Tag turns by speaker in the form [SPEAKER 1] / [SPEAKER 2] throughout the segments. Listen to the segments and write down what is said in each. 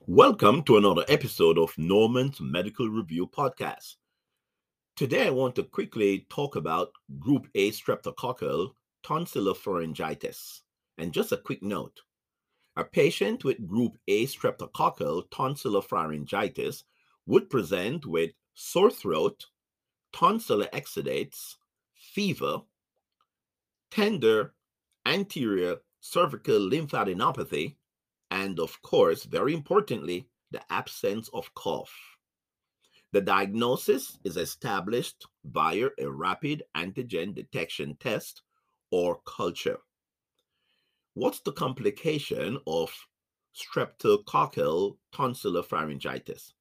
[SPEAKER 1] Welcome to another episode of Norman's Medical Review Podcast. Today, I want to quickly talk about Group A streptococcal tonsillopharyngitis. And just a quick note a patient with Group A streptococcal tonsillopharyngitis would present with sore throat, tonsillar exudates, fever, tender anterior cervical lymphadenopathy, and of course, very importantly, the absence of cough. The diagnosis is established via a rapid antigen detection test or culture. What's the complication of streptococcal tonsillar pharyngitis?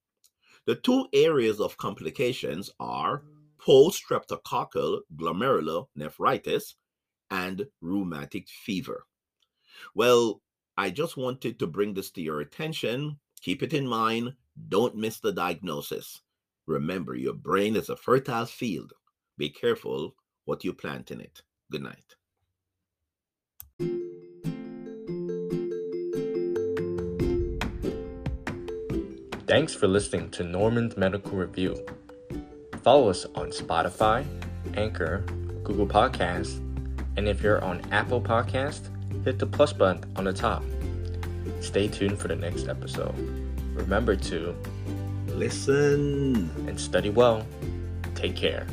[SPEAKER 1] The two areas of complications are post streptococcal glomerular nephritis and rheumatic fever. Well, I just wanted to bring this to your attention. Keep it in mind. Don't miss the diagnosis. Remember, your brain is a fertile field. Be careful what you plant in it. Good night.
[SPEAKER 2] Thanks for listening to Norman's Medical Review. Follow us on Spotify, Anchor, Google Podcasts, and if you're on Apple Podcast, hit the plus button on the top. Stay tuned for the next episode. Remember to
[SPEAKER 1] listen
[SPEAKER 2] and study well. Take care.